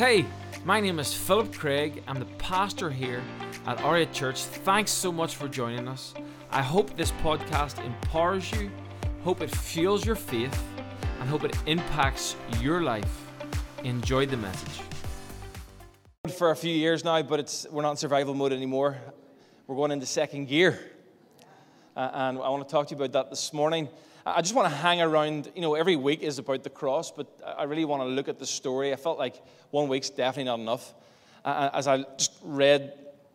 Hey, my name is Philip Craig. I'm the pastor here at R8 Church. Thanks so much for joining us. I hope this podcast empowers you, hope it fuels your faith, and hope it impacts your life. Enjoy the message. For a few years now, but it's, we're not in survival mode anymore. We're going into second gear. Uh, and I want to talk to you about that this morning. I just want to hang around, you know, every week is about the cross, but I really want to look at the story. I felt like one week's definitely not enough. As I just read,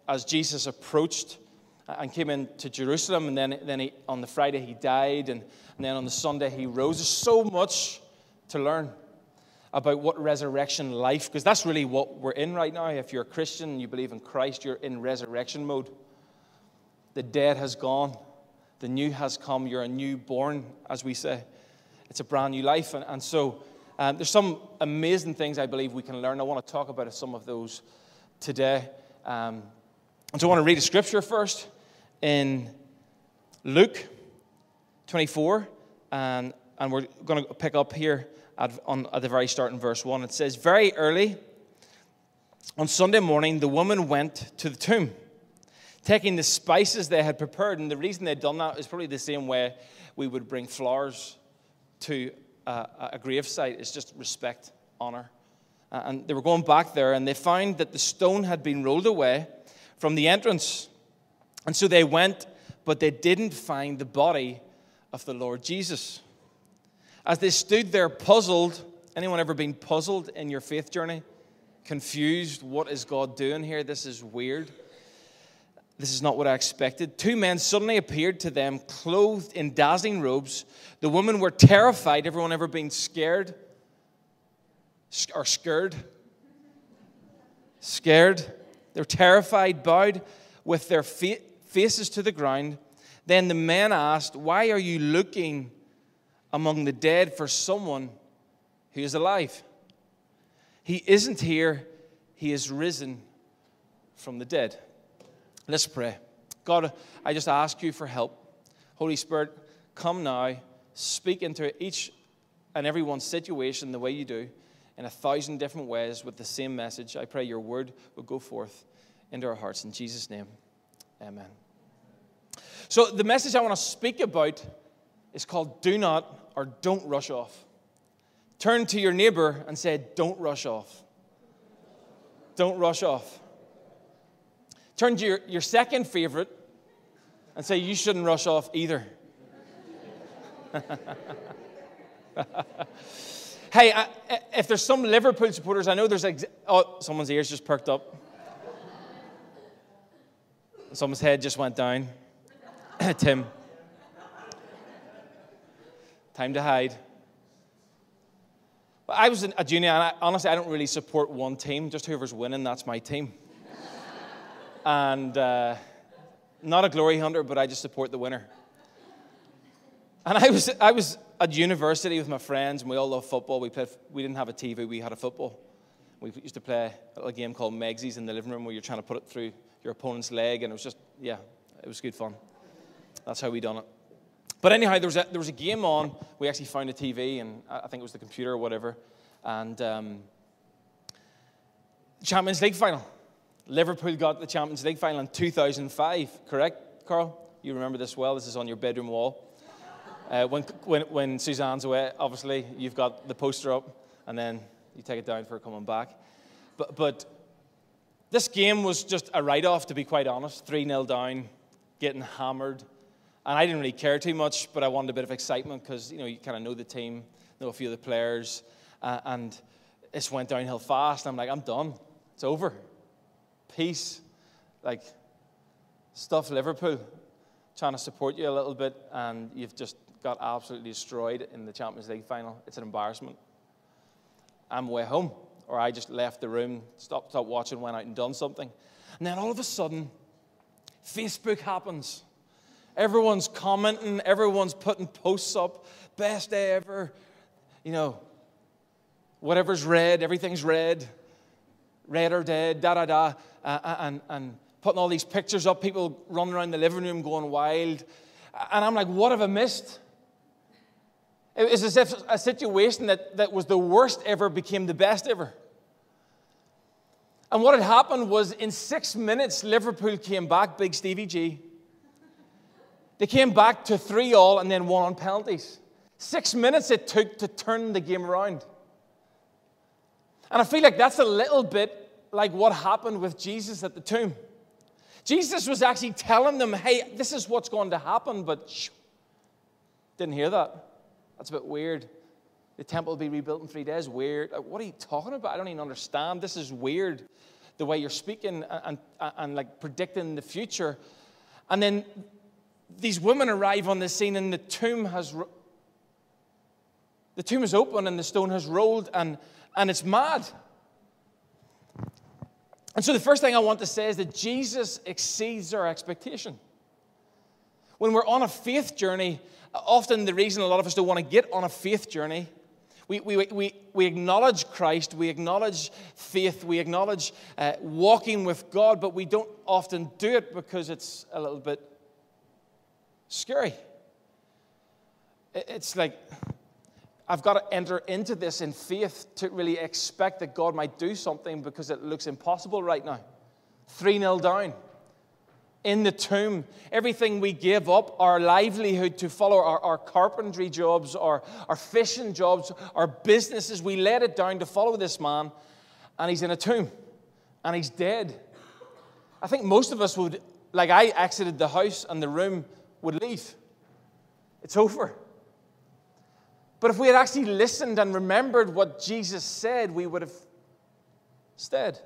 as Jesus approached and came into Jerusalem, and then, then he, on the Friday he died, and, and then on the Sunday he rose. There's so much to learn about what resurrection life, because that's really what we're in right now. If you're a Christian, you believe in Christ, you're in resurrection mode. The dead has gone the new has come. You're a newborn, as we say. It's a brand new life. And, and so um, there's some amazing things I believe we can learn. I want to talk about some of those today. Um, and so I want to read a scripture first in Luke 24. And, and we're going to pick up here at, on, at the very start in verse 1. It says, Very early on Sunday morning, the woman went to the tomb taking the spices they had prepared. And the reason they'd done that is probably the same way we would bring flowers to a, a gravesite. It's just respect, honor. Uh, and they were going back there, and they found that the stone had been rolled away from the entrance. And so they went, but they didn't find the body of the Lord Jesus. As they stood there puzzled, anyone ever been puzzled in your faith journey? Confused? What is God doing here? This is weird. This is not what I expected. Two men suddenly appeared to them, clothed in dazzling robes. The women were terrified. Everyone ever been scared? Or scared? Scared. They're terrified, bowed with their faces to the ground. Then the men asked, Why are you looking among the dead for someone who is alive? He isn't here, he is risen from the dead. Let's pray. God, I just ask you for help. Holy Spirit, come now, speak into each and everyone's situation the way you do, in a thousand different ways with the same message. I pray your word will go forth into our hearts. In Jesus' name, amen. So, the message I want to speak about is called Do Not or Don't Rush Off. Turn to your neighbor and say, Don't rush off. Don't rush off. Turn to your, your second favorite and say, You shouldn't rush off either. hey, I, if there's some Liverpool supporters, I know there's. Ex- oh, someone's ears just perked up. Someone's head just went down. Tim. Time to hide. But I was a junior, and I, honestly, I don't really support one team. Just whoever's winning, that's my team and uh, not a glory hunter, but I just support the winner. And I was, I was at university with my friends, and we all love football. We, played, we didn't have a TV, we had a football. We used to play a little game called Megsies in the living room where you're trying to put it through your opponent's leg, and it was just, yeah, it was good fun. That's how we done it. But anyhow, there was a, there was a game on. We actually found a TV, and I think it was the computer or whatever. And um, Champions League final. Liverpool got the Champions League final in 2005, correct, Carl? You remember this well. This is on your bedroom wall. Uh, when, when, when Suzanne's away, obviously, you've got the poster up, and then you take it down for coming back. But, but this game was just a write off, to be quite honest. 3 0 down, getting hammered. And I didn't really care too much, but I wanted a bit of excitement because, you know, you kind of know the team, know a few of the players. Uh, and it went downhill fast. I'm like, I'm done. It's over peace, like stuff Liverpool trying to support you a little bit, and you've just got absolutely destroyed in the Champions League final. It's an embarrassment. I'm way home, or I just left the room, stopped, stopped watching, went out and done something. And then all of a sudden, Facebook happens. Everyone's commenting, everyone's putting posts up, best day ever. You know, whatever's red, everything's red red or dead, da da da, uh, uh, and, and putting all these pictures up, people running around the living room going wild. And I'm like, what have I missed? It was as if a situation that, that was the worst ever became the best ever. And what had happened was in six minutes, Liverpool came back, big Stevie G. They came back to three all and then one on penalties. Six minutes it took to turn the game around. And I feel like that's a little bit like what happened with Jesus at the tomb. Jesus was actually telling them, hey, this is what's going to happen, but shh, didn't hear that. That's a bit weird. The temple will be rebuilt in three days. Weird. What are you talking about? I don't even understand. This is weird, the way you're speaking and, and, and like predicting the future. And then these women arrive on the scene, and the tomb has the tomb is open, and the stone has rolled, and, and it's mad. And so, the first thing I want to say is that Jesus exceeds our expectation. When we're on a faith journey, often the reason a lot of us don't want to get on a faith journey, we, we, we, we acknowledge Christ, we acknowledge faith, we acknowledge uh, walking with God, but we don't often do it because it's a little bit scary. It's like, I've got to enter into this in faith to really expect that God might do something because it looks impossible right now. 3 0 down. In the tomb, everything we give up, our livelihood to follow our, our carpentry jobs, our, our fishing jobs, our businesses, we let it down to follow this man, and he's in a tomb, and he's dead. I think most of us would, like I exited the house and the room, would leave. It's over. But if we had actually listened and remembered what Jesus said, we would have stayed.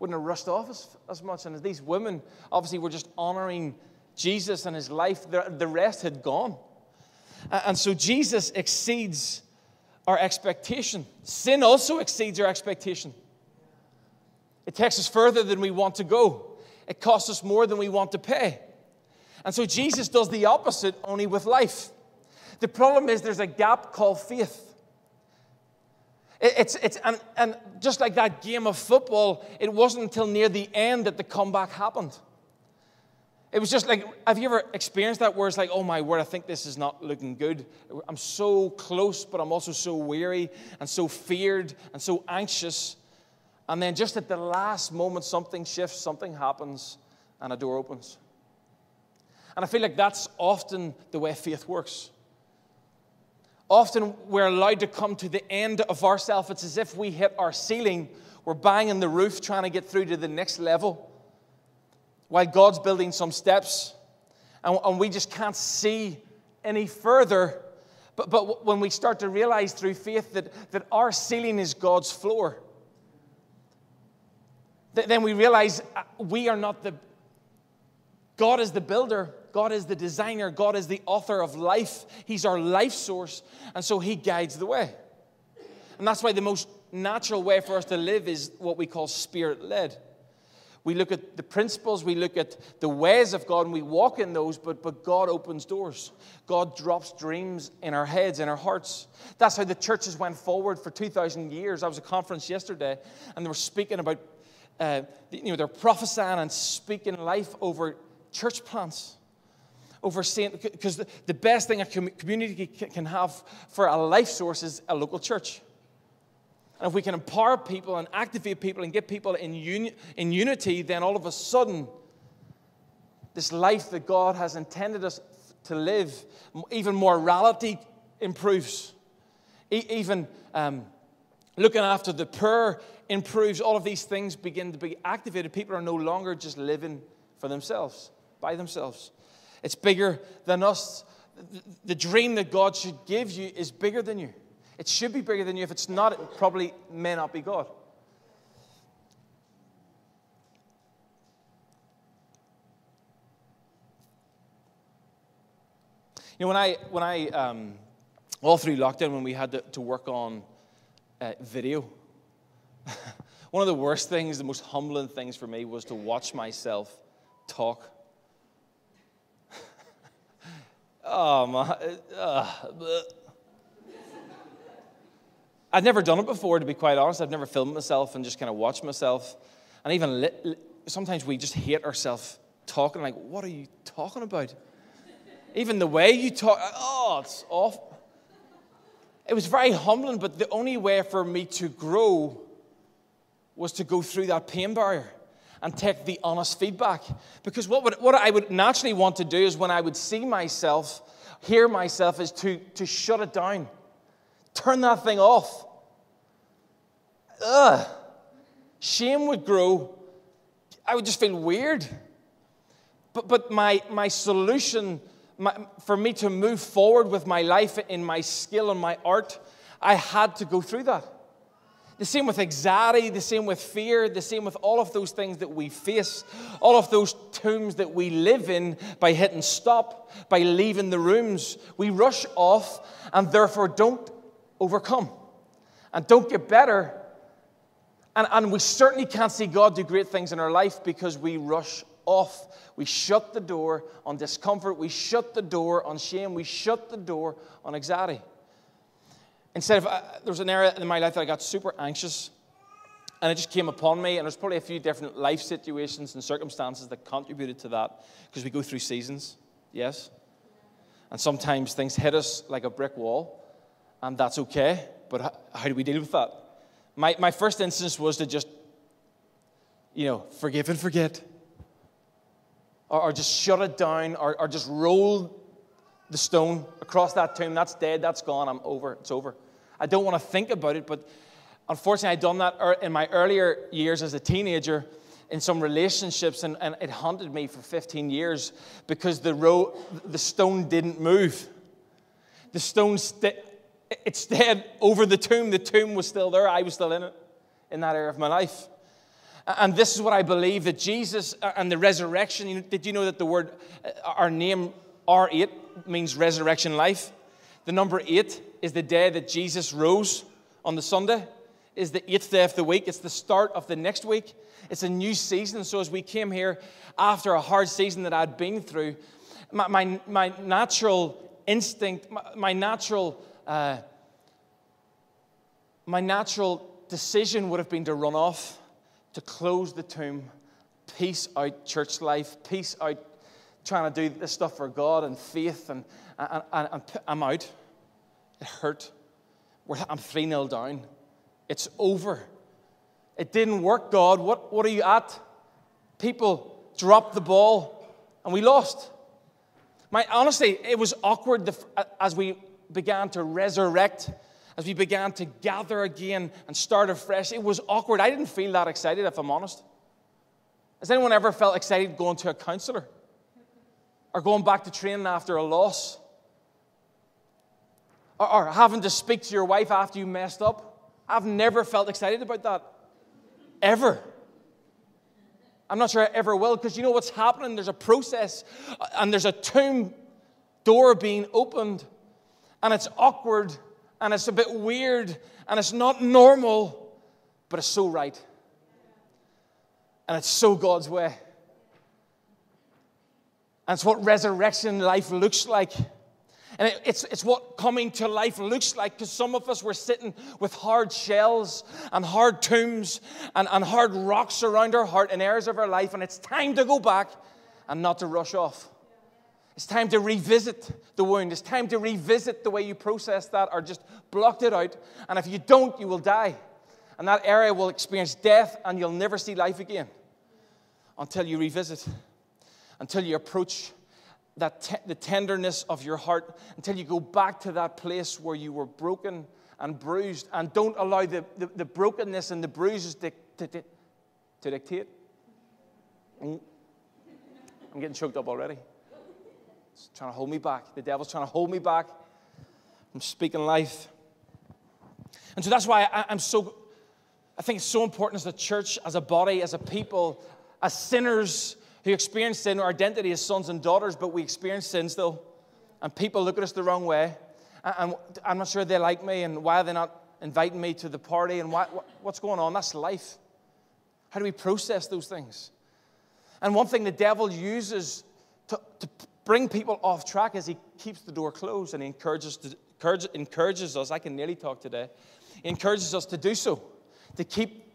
Wouldn't have rushed off as, as much. And these women obviously were just honoring Jesus and his life, the, the rest had gone. And so Jesus exceeds our expectation. Sin also exceeds our expectation. It takes us further than we want to go, it costs us more than we want to pay. And so Jesus does the opposite, only with life. The problem is there's a gap called faith. It's, it's, and, and just like that game of football, it wasn't until near the end that the comeback happened. It was just like, have you ever experienced that where it's like, oh my word, I think this is not looking good. I'm so close, but I'm also so weary and so feared and so anxious. And then just at the last moment, something shifts, something happens, and a door opens. And I feel like that's often the way faith works. Often we're allowed to come to the end of ourselves. It's as if we hit our ceiling, we're banging the roof trying to get through to the next level while God's building some steps. And, and we just can't see any further. But, but when we start to realize through faith that, that our ceiling is God's floor, then we realize uh, we are not the. God is the builder, God is the designer, God is the author of life. He's our life source, and so He guides the way. And that's why the most natural way for us to live is what we call spirit led. We look at the principles, we look at the ways of God, and we walk in those, but, but God opens doors. God drops dreams in our heads, in our hearts. That's how the churches went forward for 2,000 years. I was at a conference yesterday, and they were speaking about, uh, you know, they're prophesying and speaking life over church plants overseeing, because the, the best thing a community can have for a life source is a local church. And if we can empower people and activate people and get people in, uni- in unity, then all of a sudden, this life that God has intended us to live, even morality improves. E- even um, looking after the poor improves. All of these things begin to be activated. People are no longer just living for themselves, by themselves. It's bigger than us. The dream that God should give you is bigger than you. It should be bigger than you. If it's not, it probably may not be God. You know, when I, when I um, all through lockdown, when we had to, to work on uh, video, one of the worst things, the most humbling things for me was to watch myself talk Oh, my. Uh, I've never done it before, to be quite honest. I've never filmed myself and just kind of watched myself. And even li- li- sometimes we just hate ourselves talking, like, what are you talking about? even the way you talk, oh, it's awful. It was very humbling, but the only way for me to grow was to go through that pain barrier and take the honest feedback. Because what, would, what I would naturally want to do is when I would see myself, hear myself, is to, to shut it down, turn that thing off. Ugh. Shame would grow. I would just feel weird. But, but my, my solution my, for me to move forward with my life in my skill and my art, I had to go through that. The same with anxiety, the same with fear, the same with all of those things that we face, all of those tombs that we live in by hitting stop, by leaving the rooms. We rush off and therefore don't overcome and don't get better. And, and we certainly can't see God do great things in our life because we rush off. We shut the door on discomfort. We shut the door on shame. We shut the door on anxiety. Instead of, uh, there was an area in my life that I got super anxious and it just came upon me. And there's probably a few different life situations and circumstances that contributed to that because we go through seasons, yes? And sometimes things hit us like a brick wall, and that's okay. But how, how do we deal with that? My, my first instance was to just, you know, forgive and forget. Or, or just shut it down, or, or just roll the stone across that tomb. That's dead, that's gone, I'm over, it's over. I don't want to think about it, but unfortunately, I'd done that in my earlier years as a teenager in some relationships, and, and it haunted me for 15 years because the, the stone didn't move. The stone st- it stayed over the tomb. The tomb was still there. I was still in it in that area of my life. And this is what I believe that Jesus and the resurrection. Did you know that the word, uh, our name R8 means resurrection life. The number eight is the day that Jesus rose on the Sunday, is the eighth day of the week. It's the start of the next week. It's a new season. So as we came here after a hard season that I'd been through, my, my, my natural instinct, my, my natural, uh, my natural decision would have been to run off, to close the tomb, peace out church life, peace out trying to do this stuff for God and faith, and, and, and, and I'm out. It hurt. I'm 3 0 down. It's over. It didn't work, God. What, what are you at? People dropped the ball and we lost. My, honestly, it was awkward as we began to resurrect, as we began to gather again and start afresh. It was awkward. I didn't feel that excited, if I'm honest. Has anyone ever felt excited going to a counselor? Or going back to training after a loss, or, or having to speak to your wife after you messed up. I've never felt excited about that. Ever. I'm not sure I ever will because you know what's happening? There's a process and there's a tomb door being opened and it's awkward and it's a bit weird and it's not normal, but it's so right. And it's so God's way. And it's what resurrection life looks like. And it, it's, it's what coming to life looks like because some of us were sitting with hard shells and hard tombs and, and hard rocks around our heart in areas of our life. And it's time to go back and not to rush off. It's time to revisit the wound. It's time to revisit the way you processed that or just blocked it out. And if you don't, you will die. And that area will experience death and you'll never see life again until you revisit until you approach that te- the tenderness of your heart, until you go back to that place where you were broken and bruised, and don't allow the, the, the brokenness and the bruises to, to, to, to dictate. Mm. I'm getting choked up already. It's trying to hold me back. The devil's trying to hold me back from speaking life. And so that's why I, I'm so, I think it's so important as a church, as a body, as a people, as sinners, who experience sin, our identity as sons and daughters, but we experience sin still. And people look at us the wrong way. And I'm not sure they like me, and why are they not inviting me to the party, and what's going on? That's life. How do we process those things? And one thing the devil uses to, to bring people off track is he keeps the door closed and he encourages, to, encourages, encourages us. I can nearly talk today. He encourages us to do so, to keep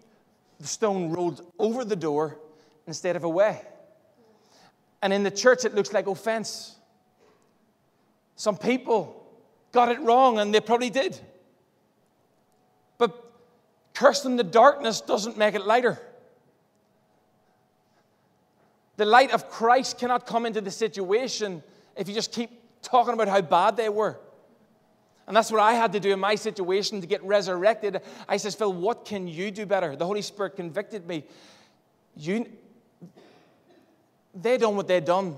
the stone rolled over the door instead of away. And in the church, it looks like offense. Some people got it wrong, and they probably did. But Cursing the darkness doesn't make it lighter. The light of Christ cannot come into the situation if you just keep talking about how bad they were. And that's what I had to do in my situation to get resurrected. I says, Phil, what can you do better? The Holy Spirit convicted me. You, they done what they done,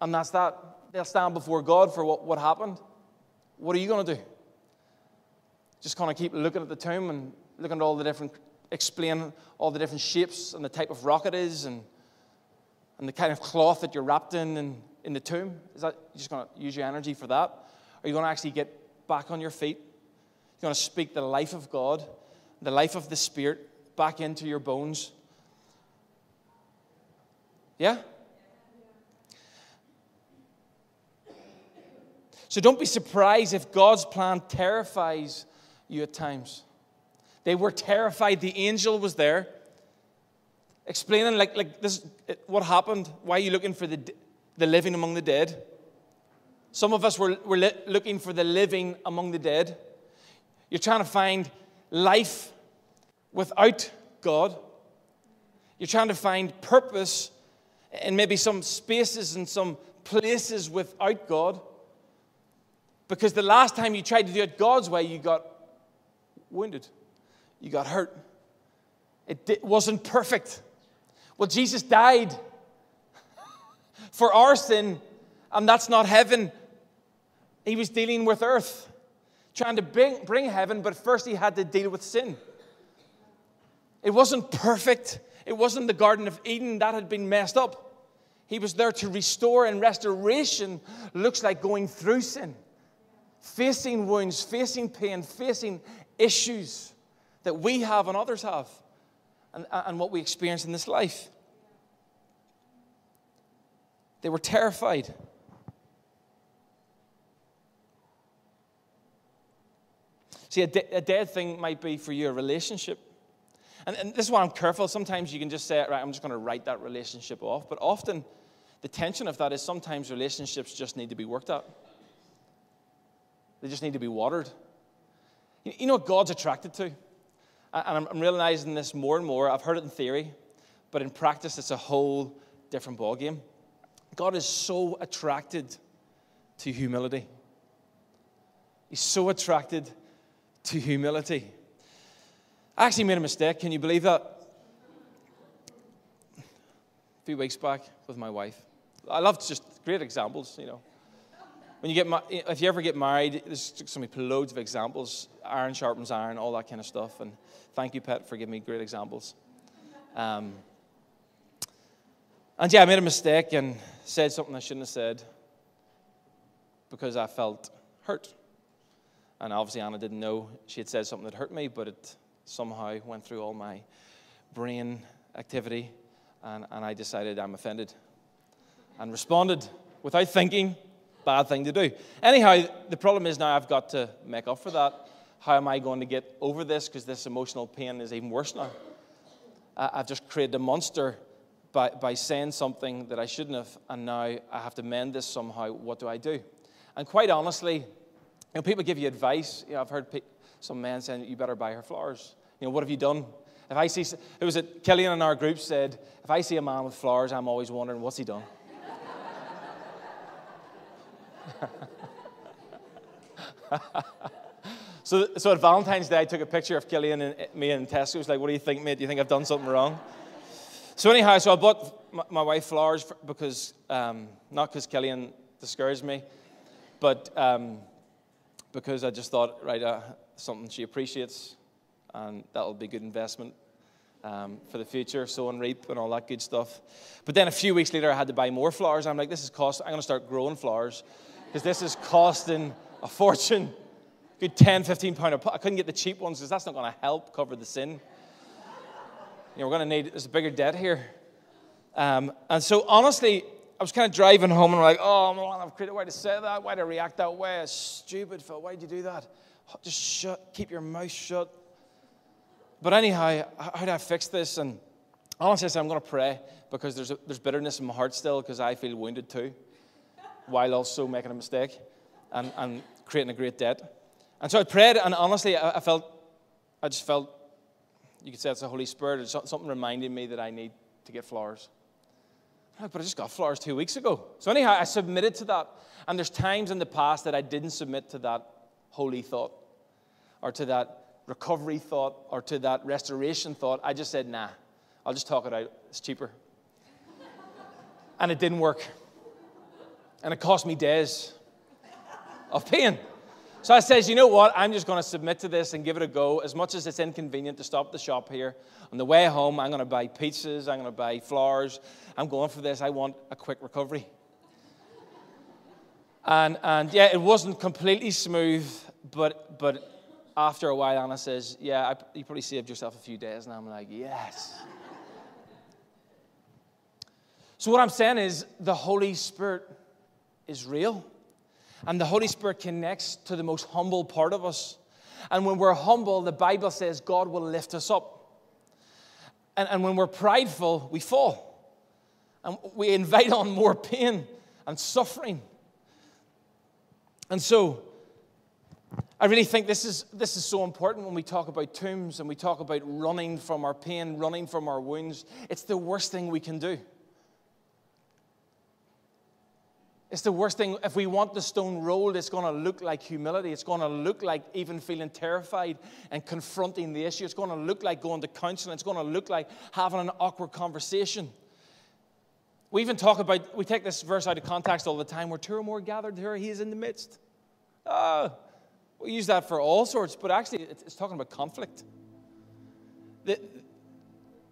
and that's that. They'll stand before God for what, what happened. What are you going to do? Just kind of keep looking at the tomb and looking at all the different, explain all the different shapes and the type of rock it is and, and the kind of cloth that you're wrapped in, in in the tomb? Is that you're just going to use your energy for that? Are you going to actually get back on your feet? You're going to speak the life of God, the life of the Spirit back into your bones? Yeah? So don't be surprised if God's plan terrifies you at times. They were terrified. The angel was there, explaining like, like this what happened. Why are you looking for the the living among the dead. Some of us were, were looking for the living among the dead. You're trying to find life without God. You're trying to find purpose in maybe some spaces and some places without God. Because the last time you tried to do it God's way, you got wounded, you got hurt. It wasn't perfect. Well, Jesus died for our sin, and that's not heaven. He was dealing with earth, trying to bring, bring heaven, but first he had to deal with sin. It wasn't perfect. It wasn't the Garden of Eden that had been messed up. He was there to restore, and restoration looks like going through sin, facing wounds, facing pain, facing issues that we have and others have, and, and what we experience in this life. They were terrified. See, a, de- a dead thing might be for you a relationship. And, and this is why I'm careful. Sometimes you can just say, right, I'm just going to write that relationship off. But often, the tension of that is sometimes relationships just need to be worked at, they just need to be watered. You, know what God's attracted to? And I'm, I'm realizing this more and more. I've heard it in theory, but in practice, it's a whole different ballgame. God is so attracted to humility. He's so attracted to humility. I actually made a mistake. Can you believe that? A few weeks back with my wife. I love just great examples, you know. When you get, if you ever get married, there's to be loads of examples. Iron sharpens iron, all that kind of stuff. And thank you, Pet, for giving me great examples. Um, and yeah, I made a mistake and said something I shouldn't have said because I felt hurt. And obviously, Anna didn't know she had said something that hurt me, but it somehow went through all my brain activity, and, and I decided I'm offended and responded without thinking. Bad thing to do. Anyhow, the problem is now I've got to make up for that. How am I going to get over this? Because this emotional pain is even worse now. I've just created a monster by, by saying something that I shouldn't have, and now I have to mend this somehow. What do I do? And quite honestly, you know, people give you advice. You know, I've heard some men saying, you better buy her flowers. You know, what have you done? If I see, it was at Killian in our group said, if I see a man with flowers, I'm always wondering, what's he done? so, so at Valentine's Day, I took a picture of Killian and me and Tesco. I was like, what do you think, mate? Do you think I've done something wrong? So anyhow, so I bought my, my wife flowers because um, not because Killian discouraged me, but um, because I just thought, right, uh, something she appreciates, and that'll be good investment um, for the future, sow and reap, and all that good stuff. But then a few weeks later, I had to buy more flowers. I'm like, this is cost. I'm going to start growing flowers because this is costing a fortune. Good 10, 15 pound a I couldn't get the cheap ones because that's not going to help cover the sin you know, we're going to need, there's a bigger debt here. Um, and so, honestly, I was kind of driving home and I'm like, oh, man, I've created, why to say that? Why to react that way? It's stupid, Phil. Why'd you do that? Just shut, keep your mouth shut. But anyhow, how do I fix this? And honestly, I said, I'm going to pray because there's, a, there's bitterness in my heart still because I feel wounded too, while also making a mistake and, and creating a great debt. And so I prayed, and honestly, I, I felt, I just felt You could say it's the Holy Spirit, or something reminding me that I need to get flowers. But I just got flowers two weeks ago. So, anyhow, I submitted to that. And there's times in the past that I didn't submit to that holy thought, or to that recovery thought, or to that restoration thought. I just said, nah, I'll just talk it out. It's cheaper. and it didn't work. And it cost me days of pain. So I says, you know what? I'm just going to submit to this and give it a go. As much as it's inconvenient to stop the shop here, on the way home, I'm going to buy pizzas, I'm going to buy flowers. I'm going for this. I want a quick recovery. And, and yeah, it wasn't completely smooth, but, but after a while, Anna says, Yeah, I, you probably saved yourself a few days. And I'm like, Yes. so, what I'm saying is, the Holy Spirit is real. And the Holy Spirit connects to the most humble part of us. And when we're humble, the Bible says God will lift us up. And, and when we're prideful, we fall. And we invite on more pain and suffering. And so, I really think this is, this is so important when we talk about tombs and we talk about running from our pain, running from our wounds. It's the worst thing we can do. It's the worst thing. If we want the stone rolled, it's going to look like humility. It's going to look like even feeling terrified and confronting the issue. It's going to look like going to counseling. It's going to look like having an awkward conversation. We even talk about, we take this verse out of context all the time where two or more gathered here, he is in the midst. Uh, we use that for all sorts, but actually it's, it's talking about conflict. The,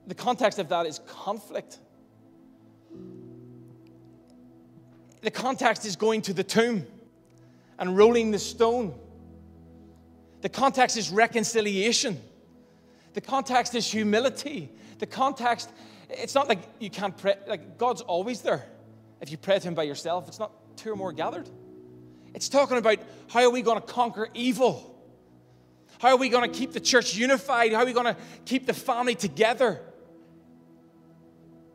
the context of that is conflict. The context is going to the tomb and rolling the stone. The context is reconciliation. The context is humility. The context, it's not like you can't pray, like God's always there. If you pray to Him by yourself, it's not two or more gathered. It's talking about how are we going to conquer evil? How are we going to keep the church unified? How are we going to keep the family together?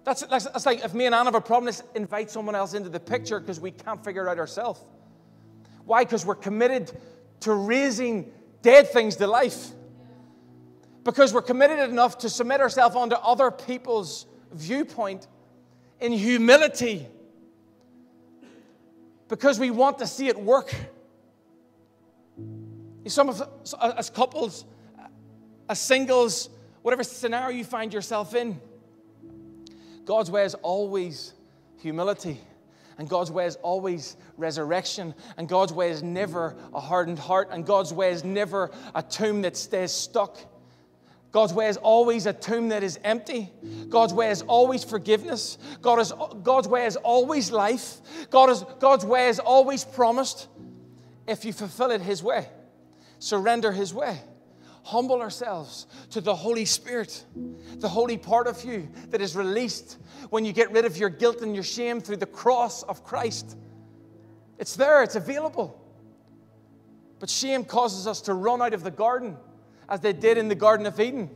That's, that's, that's like if me and Anna have a problem, let's invite someone else into the picture because we can't figure it out ourselves. Why? Because we're committed to raising dead things to life. Because we're committed enough to submit ourselves onto other people's viewpoint in humility. Because we want to see it work. Some of us, as couples, uh, as singles, whatever scenario you find yourself in, God's way is always humility. And God's way is always resurrection. And God's way is never a hardened heart. And God's way is never a tomb that stays stuck. God's way is always a tomb that is empty. God's way is always forgiveness. God is, God's way is always life. God is, God's way is always promised if you fulfill it His way. Surrender His way humble ourselves to the Holy Spirit, the holy part of you that is released when you get rid of your guilt and your shame through the cross of Christ. It's there, it's available. But shame causes us to run out of the garden as they did in the Garden of Eden,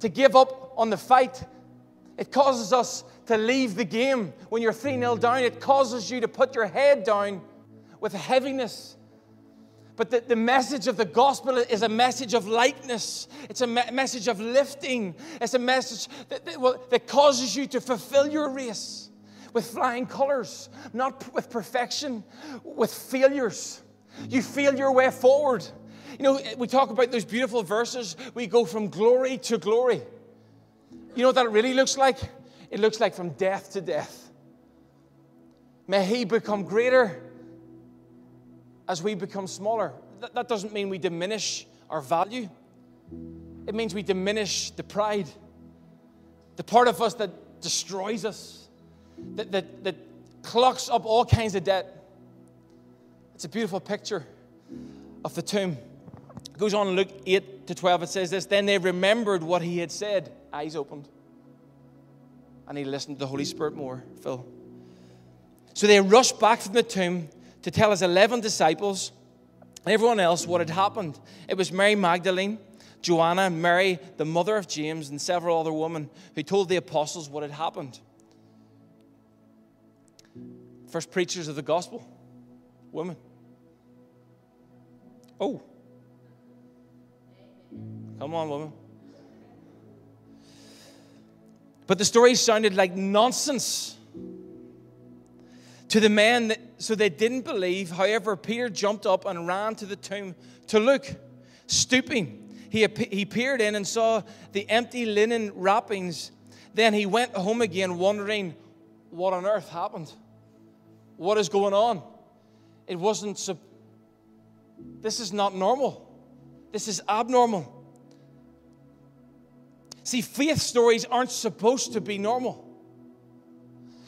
to give up on the fight. It causes us to leave the game when you're 3 0 down. It causes you to put your head down with heaviness but the, the message of the gospel is a message of likeness. It's a me- message of lifting. It's a message that, that, well, that causes you to fulfill your race with flying colors, not with perfection, with failures. You feel your way forward. You know, eh, we talk about those beautiful verses. We go from glory to glory. You know what that really looks like? It looks like from death to death. May He become greater as we become smaller. That, that doesn't mean we diminish our value, it means we diminish the pride, the part of us that destroys us, that, that, that clocks up all kinds of debt. It's a beautiful picture of the tomb. It goes on in Luke 8 to 12. It says this Then they remembered what he had said, eyes opened. And he listened to the Holy Spirit more, Phil. So they rushed back from the tomb to tell his 11 disciples and everyone else what had happened. It was Mary Magdalene, Joanna, Mary, the mother of James, and several other women who told the apostles what had happened. First preachers of the gospel, women. Oh. Come on, woman. But the story sounded like nonsense to the men, that, so they didn't believe. However, Peter jumped up and ran to the tomb to look. Stooping, he, he peered in and saw the empty linen wrappings. Then he went home again, wondering what on earth happened. What is going on? It wasn't. This is not normal. This is abnormal. See, faith stories aren't supposed to be normal.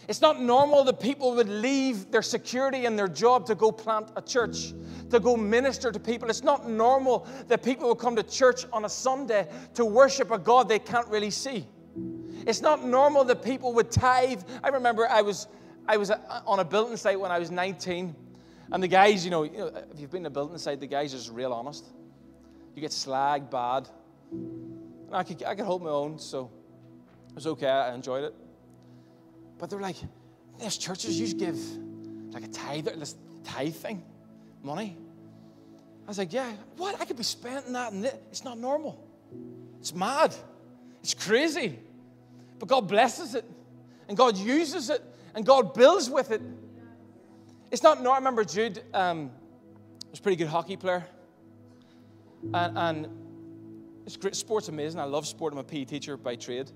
It's not normal that people would leave their security and their job to go plant a church, to go minister to people. It's not normal that people would come to church on a Sunday to worship a God they can't really see. It's not normal that people would tithe. I remember I was, I was uh, uh, on a building site when I was 19, and the guys, you know, you know if you've been in a building site, the guys are just real honest. You get slagged bad. And I could, I could hold my own, so it was okay. I enjoyed it. But they're like, there's churches you give like a tithe, this tithe thing, money. I was like, yeah, what? I could be spending that and it's not normal. It's mad. It's crazy. But God blesses it and God uses it and God builds with it. It's not, no, I remember Jude um, was a pretty good hockey player. And, and it's great. Sport's amazing. I love sport. I'm a PE teacher by trade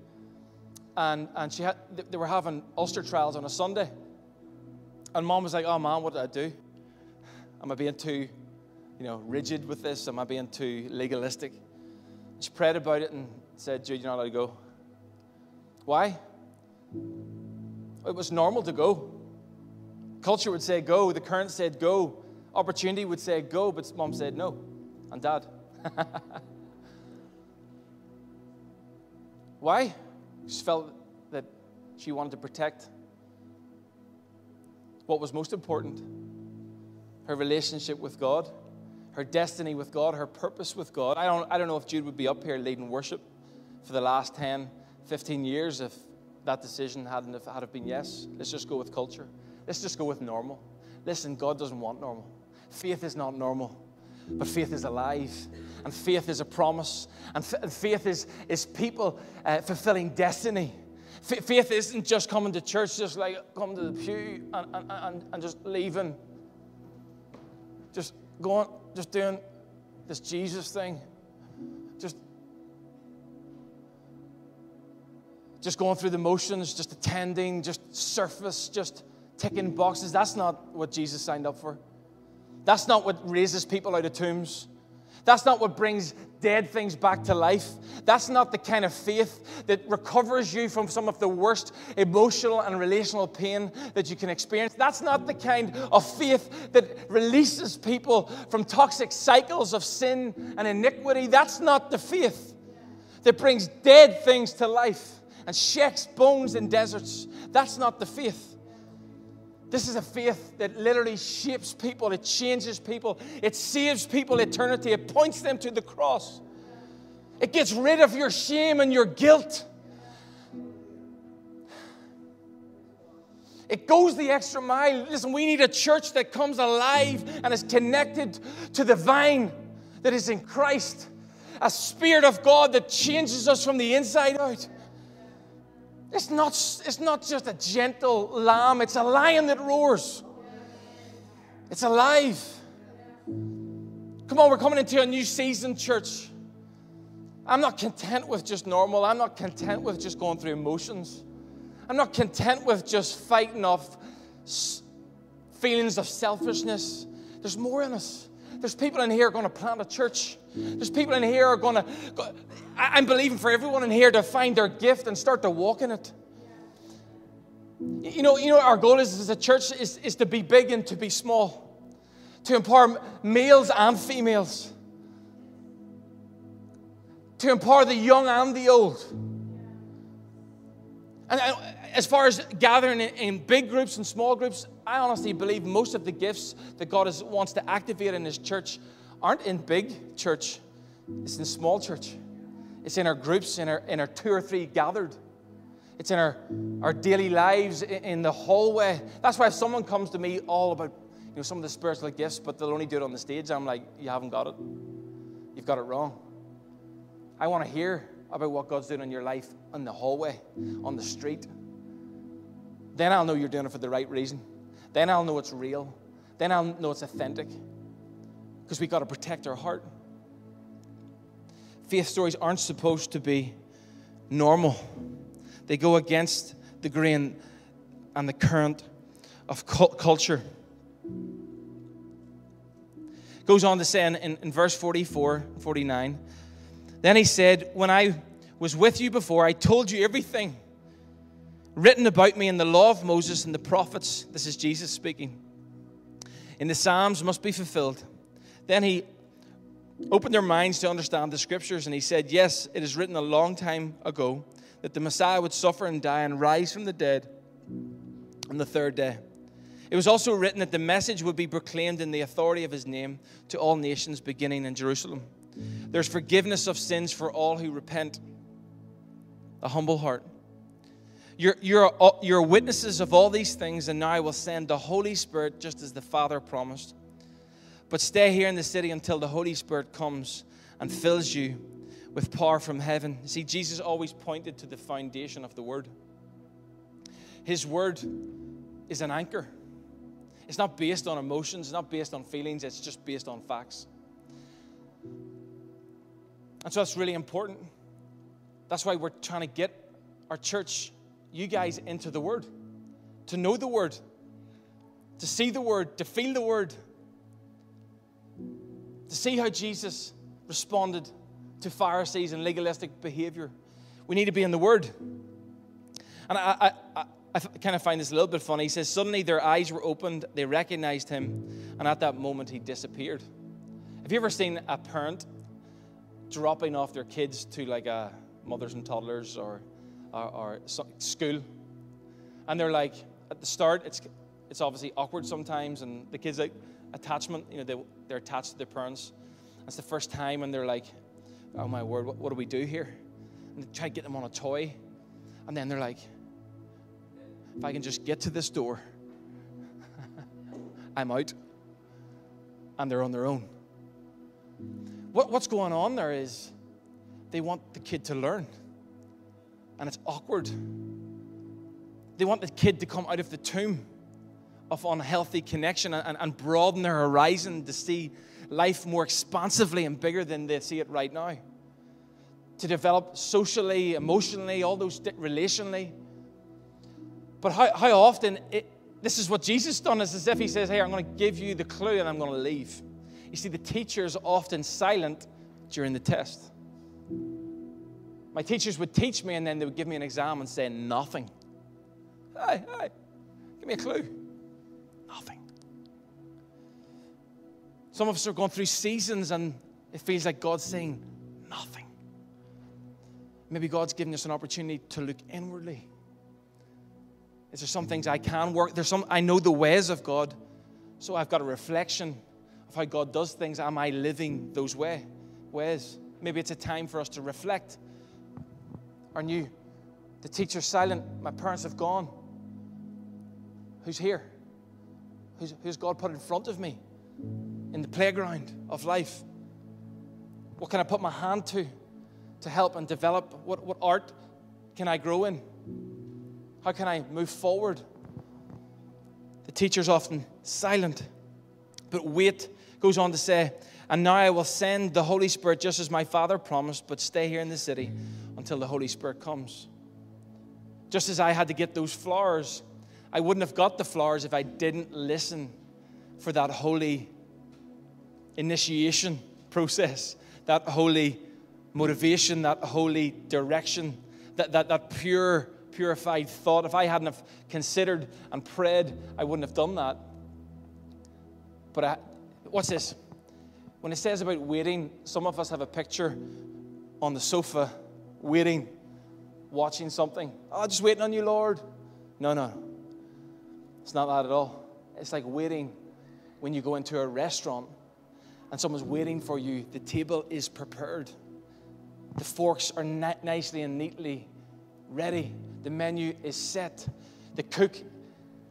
and, and she had, they were having Ulster trials on a Sunday. And mom was like, oh man, what did I do? Am I being too, you know, rigid with this? Am I being too legalistic? She prayed about it and said, Jude, you're not allowed to go. Why? It was normal to go. Culture would say go, the current said go, opportunity would say go, but mom said no, and dad. Why? She felt that she wanted to protect what was most important her relationship with God, her destiny with God, her purpose with God. I don't, I don't know if Jude would be up here leading worship for the last 10, 15 years if that decision hadn't have, had been yes. Let's just go with culture. Let's just go with normal. Listen, God doesn't want normal. Faith is not normal. But faith is alive, and faith is a promise, and, f- and faith is, is people uh, fulfilling destiny. F- faith isn't just coming to church, just like coming to the pew and, and, and, and just leaving, just going, just doing this Jesus thing, just just going through the motions, just attending, just surface, just ticking boxes. That's not what Jesus signed up for. That's not what raises people out of tombs. That's not what brings dead things back to life. That's not the kind of faith that recovers you from some of the worst emotional and relational pain that you can experience. That's not the kind of faith that releases people from toxic cycles of sin and iniquity. That's not the faith that brings dead things to life and shakes bones in deserts. That's not the faith. This is a faith that literally shapes people, it changes people, it saves people eternity, it points them to the cross. It gets rid of your shame and your guilt. It goes the extra mile. Listen, we need a church that comes alive and is connected to the vine that is in Christ. A spirit of God that changes us from the inside out. It's not, it's not just a gentle lamb, it's a lion that roars. It's alive. Come on, we're coming into a new season, church. I'm not content with just normal. I'm not content with just going through emotions. I'm not content with just fighting off feelings of selfishness. There's more in us. There's people in here going to plant a church. There's people in here are going to. Go, I'm believing for everyone in here to find their gift and start to walk in it. You know, you know our goal is as a church is, is to be big and to be small, to empower males and females, to empower the young and the old. And as far as gathering in big groups and small groups, I honestly believe most of the gifts that God is, wants to activate in His church aren't in big church, it's in small church. It's in our groups, in our, in our two or three gathered. It's in our, our daily lives, in the hallway. That's why if someone comes to me all about you know, some of the spiritual gifts, but they'll only do it on the stage, I'm like, you haven't got it. You've got it wrong. I want to hear about what God's doing in your life in the hallway, on the street, then I'll know you're doing it for the right reason. Then I'll know it's real. Then I'll know it's authentic. Because we've got to protect our heart. Faith stories aren't supposed to be normal, they go against the grain and the current of culture. Goes on to say in, in, in verse 44, 49, then he said, When I was with you before, I told you everything written about me in the law of Moses and the prophets. This is Jesus speaking. In the Psalms must be fulfilled. Then he opened their minds to understand the scriptures and he said, Yes, it is written a long time ago that the Messiah would suffer and die and rise from the dead on the third day. It was also written that the message would be proclaimed in the authority of his name to all nations, beginning in Jerusalem. There's forgiveness of sins for all who repent, a humble heart. You're, you're, you're witnesses of all these things, and now I will send the Holy Spirit just as the Father promised. But stay here in the city until the Holy Spirit comes and fills you with power from heaven. See, Jesus always pointed to the foundation of the Word. His Word is an anchor. It's not based on emotions, it's not based on feelings, it's just based on facts. And so that's really important. That's why we're trying to get our church, you guys, into the Word, to know the Word, to see the Word, to feel the Word, to see how Jesus responded to Pharisees and legalistic behavior. We need to be in the Word. And I, I, I, I kind of find this a little bit funny. He says, Suddenly their eyes were opened, they recognized him, and at that moment he disappeared. Have you ever seen a parent dropping off their kids to like a mothers and toddlers or, or, or school? And they're like, at the start, it's, it's obviously awkward sometimes, and the kids like attachment, you know, they, they're attached to their parents. It's the first time, and they're like, oh my word, what, what do we do here? And they try to get them on a toy, and then they're like, if I can just get to this door, I'm out. And they're on their own. What, what's going on there is they want the kid to learn, and it's awkward. They want the kid to come out of the tomb of unhealthy connection and, and broaden their horizon to see life more expansively and bigger than they see it right now. To develop socially, emotionally, all those relationally. But how, how often it, this is what Jesus done is as if he says, Hey, I'm going to give you the clue and I'm going to leave. You see, the teacher is often silent during the test. My teachers would teach me and then they would give me an exam and say nothing. Hey, hey, give me a clue. Nothing. Some of us are going through seasons and it feels like God's saying nothing. Maybe God's giving us an opportunity to look inwardly is there some things I can work? There's some I know the ways of God, so I've got a reflection of how God does things. Am I living those way, ways? Maybe it's a time for us to reflect. Are new? The teacher's silent. My parents have gone. Who's here? Who's, who's God put in front of me in the playground of life? What can I put my hand to to help and develop? What, what art can I grow in? How can I move forward? The teacher's often silent. But wait goes on to say, And now I will send the Holy Spirit just as my Father promised, but stay here in the city until the Holy Spirit comes. Just as I had to get those flowers, I wouldn't have got the flowers if I didn't listen for that holy initiation process, that holy motivation, that holy direction, that, that, that pure purified thought. If I hadn't have considered and prayed, I wouldn't have done that. But I, what's this? When it says about waiting, some of us have a picture on the sofa, waiting, watching something. Oh, just waiting on you, Lord. No, no. It's not that at all. It's like waiting when you go into a restaurant and someone's waiting for you. The table is prepared, the forks are nicely and neatly ready. The menu is set. The cook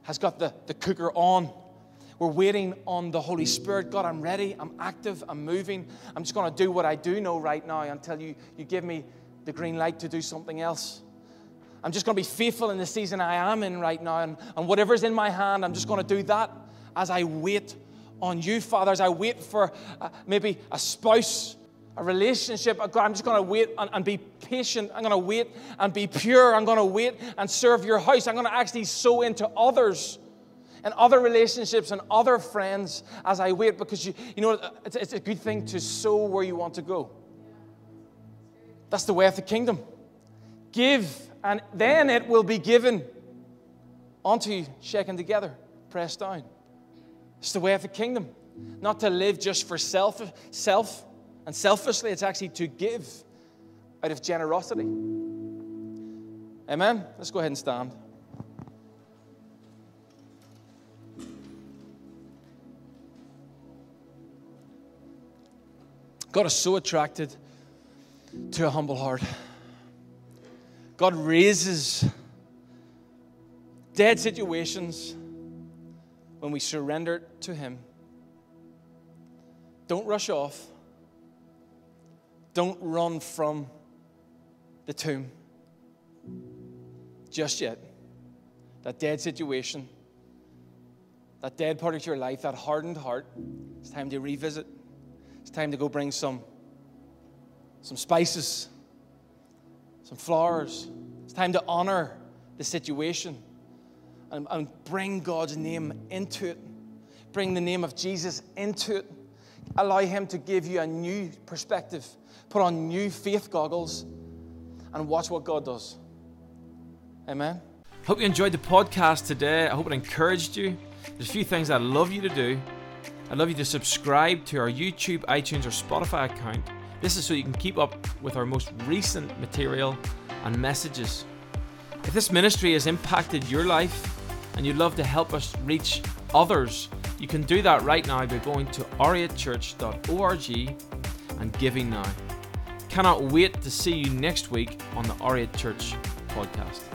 has got the, the cooker on. We're waiting on the Holy Spirit. God, I'm ready. I'm active. I'm moving. I'm just going to do what I do know right now until you, you give me the green light to do something else. I'm just going to be faithful in the season I am in right now. And, and whatever's in my hand, I'm just going to do that as I wait on you, Father, as I wait for uh, maybe a spouse, a relationship. God, I'm just going to wait and, and be patient. I'm going to wait and be pure. I'm going to wait and serve your house. I'm going to actually sow into others and other relationships and other friends as I wait because you, you know, it's, it's a good thing to sow where you want to go. That's the way of the kingdom. Give, and then it will be given unto you, shaken together, pressed down. It's the way of the kingdom. Not to live just for self, self and selfishly, it's actually to give out of generosity. Amen? Let's go ahead and stand. God is so attracted to a humble heart. God raises dead situations when we surrender to Him. Don't rush off. Don't run from the tomb just yet. That dead situation, that dead part of your life, that hardened heart, it's time to revisit. It's time to go bring some, some spices, some flowers. It's time to honor the situation and, and bring God's name into it. Bring the name of Jesus into it. Allow Him to give you a new perspective. Put on new faith goggles and watch what God does. Amen. Hope you enjoyed the podcast today. I hope it encouraged you. There's a few things I'd love you to do. I'd love you to subscribe to our YouTube, iTunes, or Spotify account. This is so you can keep up with our most recent material and messages. If this ministry has impacted your life and you'd love to help us reach others, you can do that right now by going to r8church.org and giving now. Cannot wait to see you next week on the R8 Church podcast.